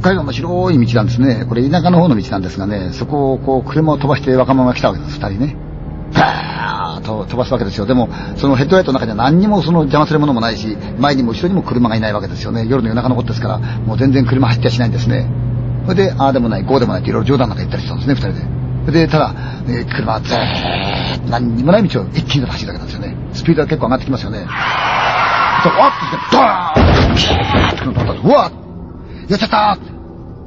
北海道の広い道なんですね。これ田舎の方の道なんですがね、そこをこう車を飛ばして若者が来たわけです、二人ね。バーッと飛ばすわけですよ。でも、そのヘッドライトの中には何にもその邪魔するものもないし、前にも後ろにも車がいないわけですよね。夜の夜中のことですから、もう全然車走ってはしないんですね。それで、ああでもない、こうでもないっていろいろ冗談なんか言ったりしたんですね、二人で。で、ただ、え、車はずーっと何にもない道を一気に走るだけなんですよね。スピードが結構上がってきますよね。と、わっとして、ドーンピーッと飛んだうわっやっちゃった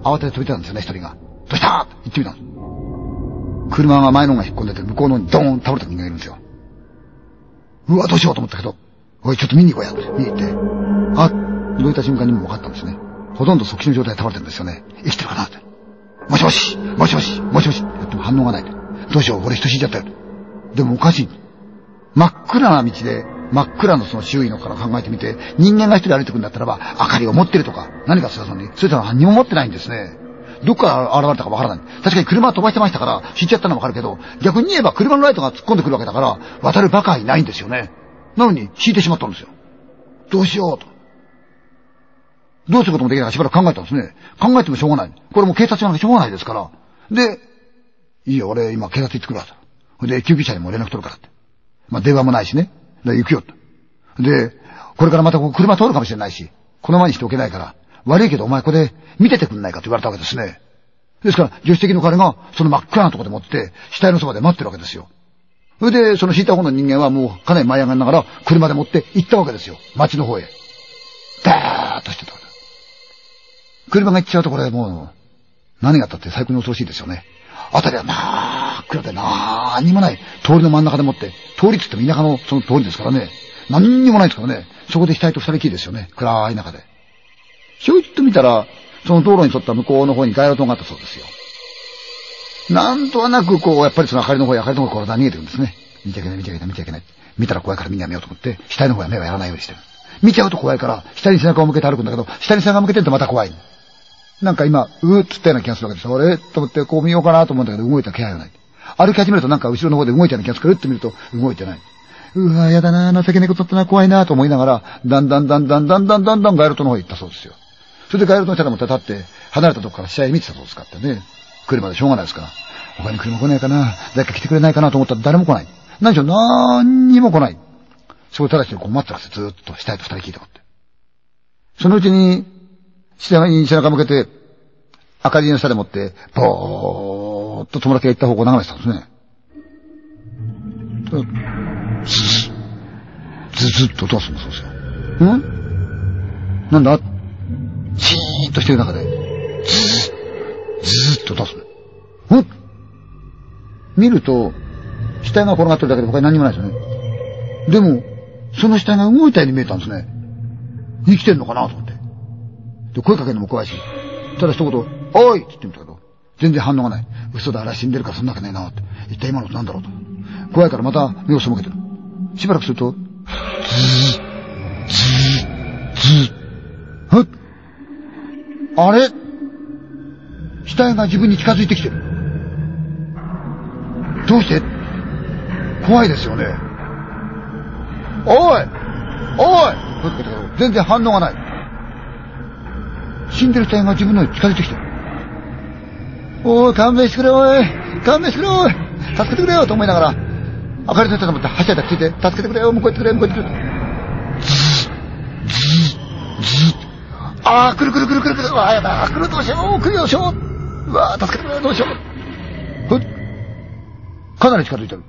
慌てて飛び出たんですよね、一人が。どうしたって言ってみたんです。車が前の方が引っ込んでて、向こうのにドーン倒れた人間がいるんですよ。うわ、どうしようと思ったけど、おい、ちょっと見に行こうや、って見に行って、あ、どいた瞬間にも分かったんですね。ほとんど即死の状態で倒れてるんですよね。生きてるかなって。もしもし、もしもし、もしもし、やっても反応がない。どうしよう、俺人死んじゃったよ。でもおかしい。真っ暗な道で、真っ暗のその周囲のから考えてみて、人間が一人歩いてくんだったらば、明かりを持ってるとか、何かするのに、それとは何も持ってないんですね。どっから現れたかわからない。確かに車飛ばしてましたから、死んじゃったのはわかるけど、逆に言えば車のライトが突っ込んでくるわけだから、渡るバカはいないんですよね。なのに、死んでしまったんですよ。どうしようと。どうすることもできないかしばらく考えたんですね。考えてもしょうがない。これも警察なんかしょうがないですから。で、いいよ、俺今警察行ってくるわ。と。で、救急車にも連絡取るからって。まあ、電話もないしね。で、行くよと。で、これからまた車通るかもしれないし、この前にしておけないから、悪いけどお前ここで見ててくんないかと言われたわけですね。ですから、助手席の彼がその真っ暗なとこで持って、死体のそばで待ってるわけですよ。それで、その引いた方の人間はもうかなり舞い上がりながら車で持って行ったわけですよ。街の方へ。ダーッとしてたわけ車が行っちゃうとこれもう、何があったって最高に恐ろしいですよね。あたりはな真っ暗で何にもない。通りの真ん中でもって、通りって言っても田舎のその通りですからね。何にもないですからね。そこで死体と二人きりですよね。暗い中で。ひょいっと見たら、その道路に沿った向こうの方に街路灯があったそうですよ。なんとなくこう、やっぱりその明かりの方や明かりの方から逃げてるんですね。見ちゃいけない、見ちゃいけない、見ちゃいけない。見たら怖いからみんなやめようと思って、死体の方は目はやらないようにしてる。見ちゃうと怖いから、下に背中を向けて歩くんだけど、下に背中を向けてるとまた怖い。なんか今、うーっつったような気がするわけです。俺と思ってこう見ようかなと思うんだけど、動いた気配がない。歩き始めるとなんか後ろの方で動いたような気がするって見ると、動いてない。うわ、やだな、情けねえことだったな、怖いなと思いながら、だんだんだんだんだんだんだんだん街路灯の方へ行ったそうですよ。それで街路灯の下でも立って、離れたとこから試合見てたそうですかってね。車でしょうがないですから。他に車来ないかな誰か来てくれないかなと思ったら誰も来ない。何しろ何にも来ない。そこでただしこう待ってますずーっと死体と二人聞いたって。そのうちに、死体に背中向けて、明かりの下でもって、ぼーっと友達が行った方向を眺めてたんですね。ずずずっと音がするんだそうですよ。ん？なんだ？シーンとしてる中で、ずー、ずーっと出すの？ん？見ると、死体が転がってるだけで他に何にもないですよね。でも、その死体が動いたように見えたんですね。生きてんのかなと思って。で、声かけるのも怖いし。ただ一言、おいって言ってみたけど、全然反応がない。嘘だ、あれ死んでるからそんなわけねえなって。一体今のなんだろうと。怖いからまた目を背けてる。しばらくすると、ずー、ずー、ずー、はっあれ？死体が自分に近づいてきてる。どうして？怖いですよね。おいおい全然反応がない。死んでる死体が自分のに近づいてきてる。おい、勘弁してくれ、おい勘弁してくれ、おい助けてくれよと思いながら、明かりついたと思って、はしゃいだついて、助けてくれよ、向こう行ってくれ、向こう行ってくれ。ズー、ズー、ズー。ああ、来る来る来る来る来る。うわ、やだ。来るどうしよう。来るどうしよう。うわ、助けてくれ。どうしよう。ふっ。かなり近づいてる。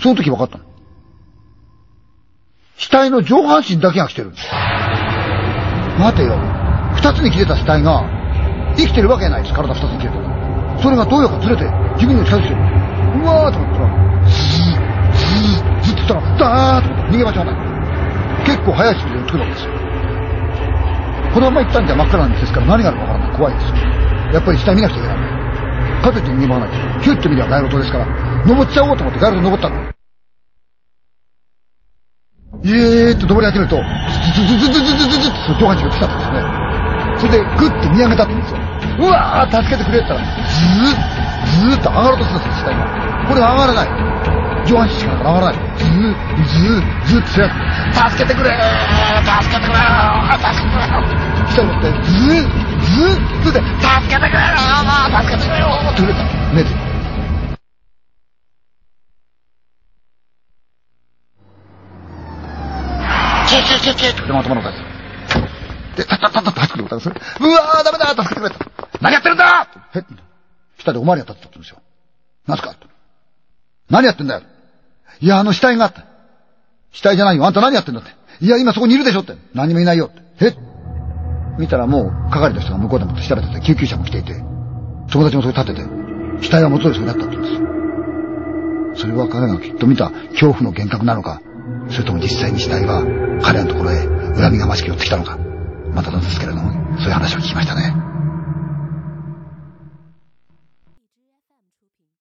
その時分かったの。死体の上半身だけが来てる。待てよ。二つに切れた死体が、生きてるわけないです。体二つに切れたら。それがどうやかずれて、自分に近づいてる。うわーと思ったら、ズー、ズー、ズーって言ったら、ダーッと思って逃げ場所がない。結構早いスピードで来るわけですよ。このまま行ったんじゃ真っ暗なんですから何があるかわからない。怖いです。やっぱり下見なくちゃいけない。かといって逃げ場がない。ヒュッと見りゃ街路灯ですから、登っちゃおうと思って街路灯登ったの。イエーって登り始めると、ズズズズズズズズズって上半身が来たんですね。それでグッて見上げたって言うんですよ。うわー助けてくれって言ったら、ズーッ、ズーッと上がろうとするんですよ、下に。これ上がらない。上半身しか上がらない。ズーッ、ズーッ、ズーって助けてくれー助けてくれー助けてくれー下持って、ズーッ、ズずっとで、助けてくれよ助けてくれよって震えた。目で。チェチェチェチェって頭の中で。で、タッタッタッタッと入ってくることがす。うわーダメだ助けてくれと。何やってるんだへっ。下でおまわりやったって言ったんですよ。何すか？何やってんだよ。いや、あの死体があった。死体じゃないよ。あんた何やってんだって。いや、今そこにいるでしょって。何もいないよって。え？見たらもう、係の人が向こうでもって調べてて、救急車も来ていて、友達もそこ立ってて、死体は元通りそこにあったって言うんです。それは彼がきっと見た恐怖の幻覚なのか、それとも実際に死体が彼のところへ恨みがましく寄ってきたのか、またなんですけれども、そういう話を聞きましたね。